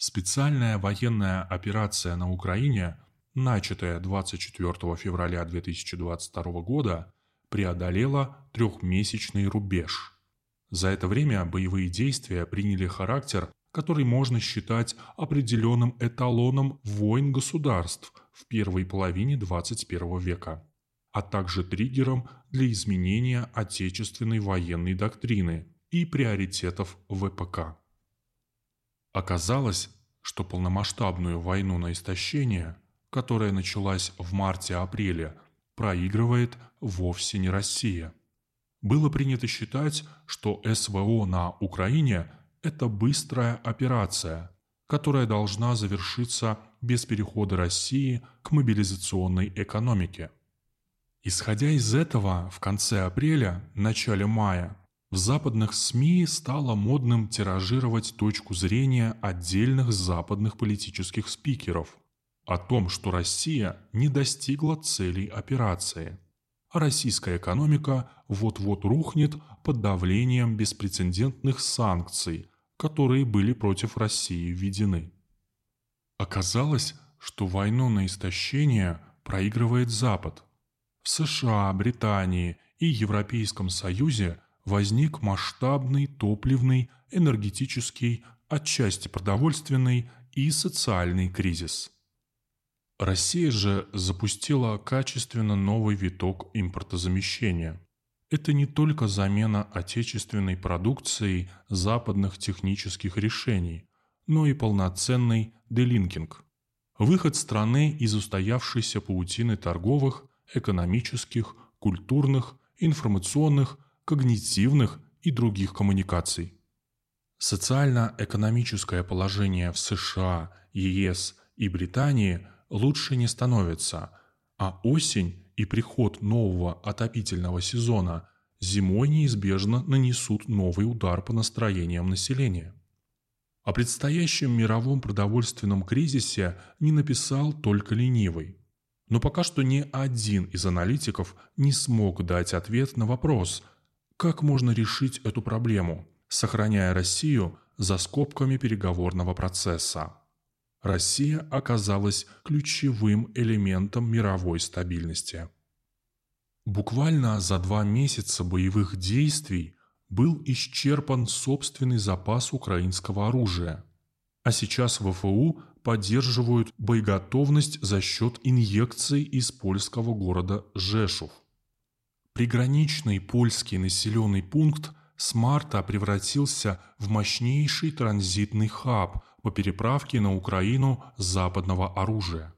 Специальная военная операция на Украине, начатая 24 февраля 2022 года, преодолела трехмесячный рубеж. За это время боевые действия приняли характер, который можно считать определенным эталоном войн государств в первой половине 21 века, а также триггером для изменения отечественной военной доктрины и приоритетов ВПК. Оказалось, что полномасштабную войну на истощение, которая началась в марте-апреле, проигрывает вовсе не Россия. Было принято считать, что СВО на Украине – это быстрая операция, которая должна завершиться без перехода России к мобилизационной экономике. Исходя из этого, в конце апреля, начале мая в западных СМИ стало модным тиражировать точку зрения отдельных западных политических спикеров о том, что Россия не достигла целей операции, российская экономика вот-вот рухнет под давлением беспрецедентных санкций, которые были против России введены. Оказалось, что войну на истощение проигрывает Запад. В США, Британии и Европейском Союзе – возник масштабный топливный, энергетический, отчасти продовольственный и социальный кризис. Россия же запустила качественно новый виток импортозамещения. Это не только замена отечественной продукцией западных технических решений, но и полноценный делинкинг. Выход страны из устоявшейся паутины торговых, экономических, культурных, информационных когнитивных и других коммуникаций. Социально-экономическое положение в США, ЕС и Британии лучше не становится, а осень и приход нового отопительного сезона зимой неизбежно нанесут новый удар по настроениям населения. О предстоящем мировом продовольственном кризисе не написал только ленивый. Но пока что ни один из аналитиков не смог дать ответ на вопрос – как можно решить эту проблему, сохраняя Россию за скобками переговорного процесса? Россия оказалась ключевым элементом мировой стабильности. Буквально за два месяца боевых действий был исчерпан собственный запас украинского оружия, а сейчас ВФУ поддерживают боеготовность за счет инъекций из польского города Жешув. Приграничный польский населенный пункт с марта превратился в мощнейший транзитный хаб по переправке на Украину западного оружия.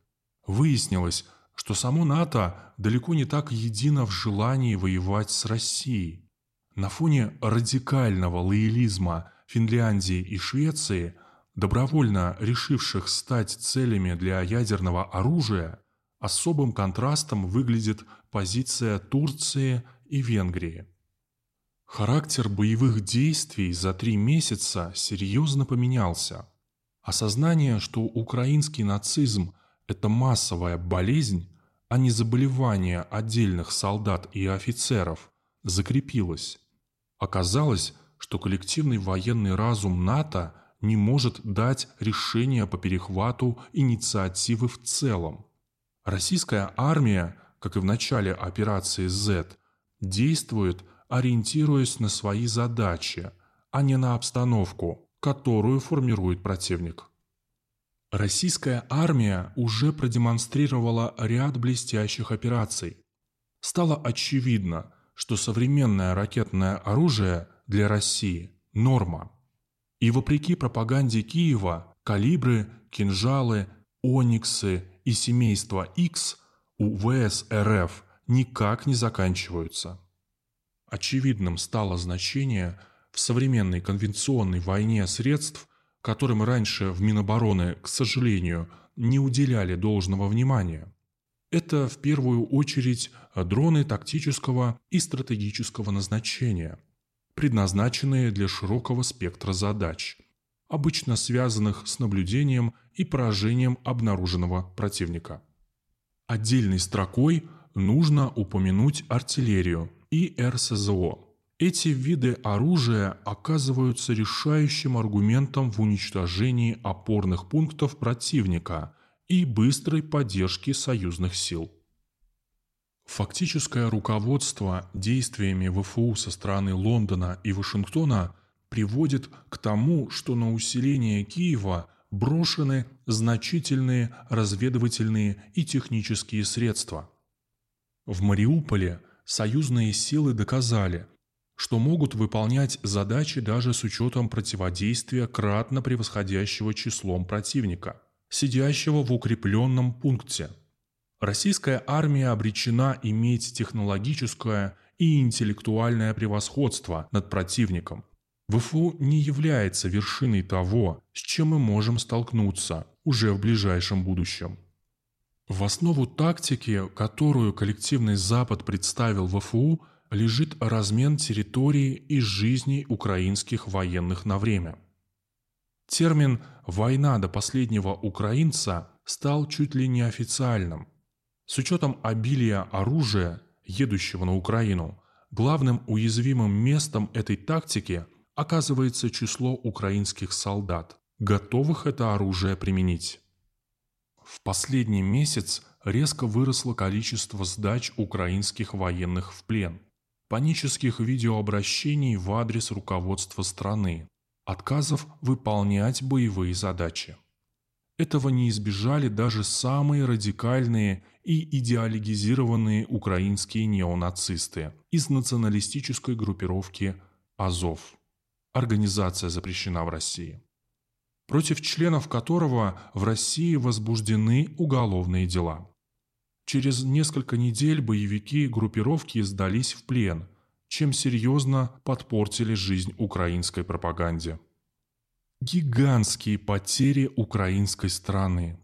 Выяснилось, что само НАТО далеко не так едино в желании воевать с Россией. На фоне радикального лоялизма Финляндии и Швеции, добровольно решивших стать целями для ядерного оружия, особым контрастом выглядит позиция Турции и Венгрии. Характер боевых действий за три месяца серьезно поменялся. Осознание, что украинский нацизм – это массовая болезнь, а не заболевание отдельных солдат и офицеров, закрепилось. Оказалось, что коллективный военный разум НАТО не может дать решение по перехвату инициативы в целом. Российская армия как и в начале операции Z, действует, ориентируясь на свои задачи, а не на обстановку, которую формирует противник. Российская армия уже продемонстрировала ряд блестящих операций. Стало очевидно, что современное ракетное оружие для России – норма. И вопреки пропаганде Киева, калибры, кинжалы, ониксы и семейство X у ВС РФ никак не заканчиваются. Очевидным стало значение в современной конвенционной войне средств, которым раньше в Минобороны, к сожалению, не уделяли должного внимания. Это в первую очередь дроны тактического и стратегического назначения, предназначенные для широкого спектра задач, обычно связанных с наблюдением и поражением обнаруженного противника. Отдельной строкой нужно упомянуть артиллерию и РСЗО. Эти виды оружия оказываются решающим аргументом в уничтожении опорных пунктов противника и быстрой поддержки союзных сил. Фактическое руководство действиями ВФУ со стороны Лондона и Вашингтона приводит к тому, что на усиление Киева брошены значительные разведывательные и технические средства. В Мариуполе союзные силы доказали, что могут выполнять задачи даже с учетом противодействия кратно превосходящего числом противника, сидящего в укрепленном пункте – Российская армия обречена иметь технологическое и интеллектуальное превосходство над противником. ВФУ не является вершиной того, с чем мы можем столкнуться уже в ближайшем будущем. В основу тактики, которую коллективный Запад представил ВФУ, лежит размен территории и жизней украинских военных на время. Термин «война до последнего украинца» стал чуть ли не официальным – с учетом обилия оружия, едущего на Украину, главным уязвимым местом этой тактики оказывается число украинских солдат, готовых это оружие применить. В последний месяц резко выросло количество сдач украинских военных в плен, панических видеообращений в адрес руководства страны, отказов выполнять боевые задачи. Этого не избежали даже самые радикальные и идеологизированные украинские неонацисты из националистической группировки «Азов». Организация запрещена в России. Против членов которого в России возбуждены уголовные дела. Через несколько недель боевики группировки сдались в плен, чем серьезно подпортили жизнь украинской пропаганде гигантские потери украинской страны,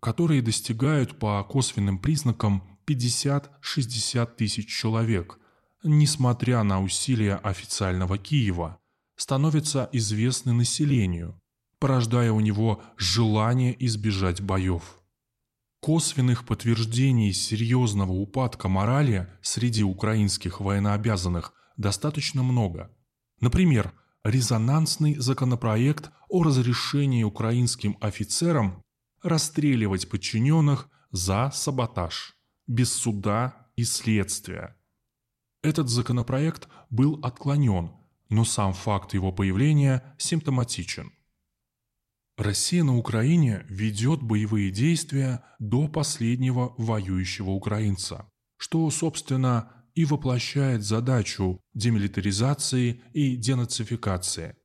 которые достигают по косвенным признакам 50-60 тысяч человек, несмотря на усилия официального Киева, становятся известны населению, порождая у него желание избежать боев. Косвенных подтверждений серьезного упадка морали среди украинских военнообязанных достаточно много. Например, резонансный законопроект о разрешении украинским офицерам расстреливать подчиненных за саботаж, без суда и следствия. Этот законопроект был отклонен, но сам факт его появления симптоматичен. Россия на Украине ведет боевые действия до последнего воюющего украинца, что, собственно, и воплощает задачу демилитаризации и денацификации.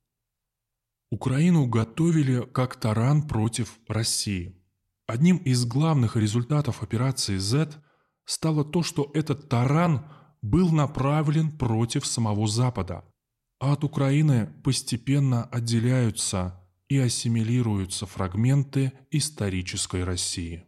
Украину готовили как таран против России. Одним из главных результатов операции Z стало то, что этот таран был направлен против самого Запада, а от Украины постепенно отделяются и ассимилируются фрагменты исторической России.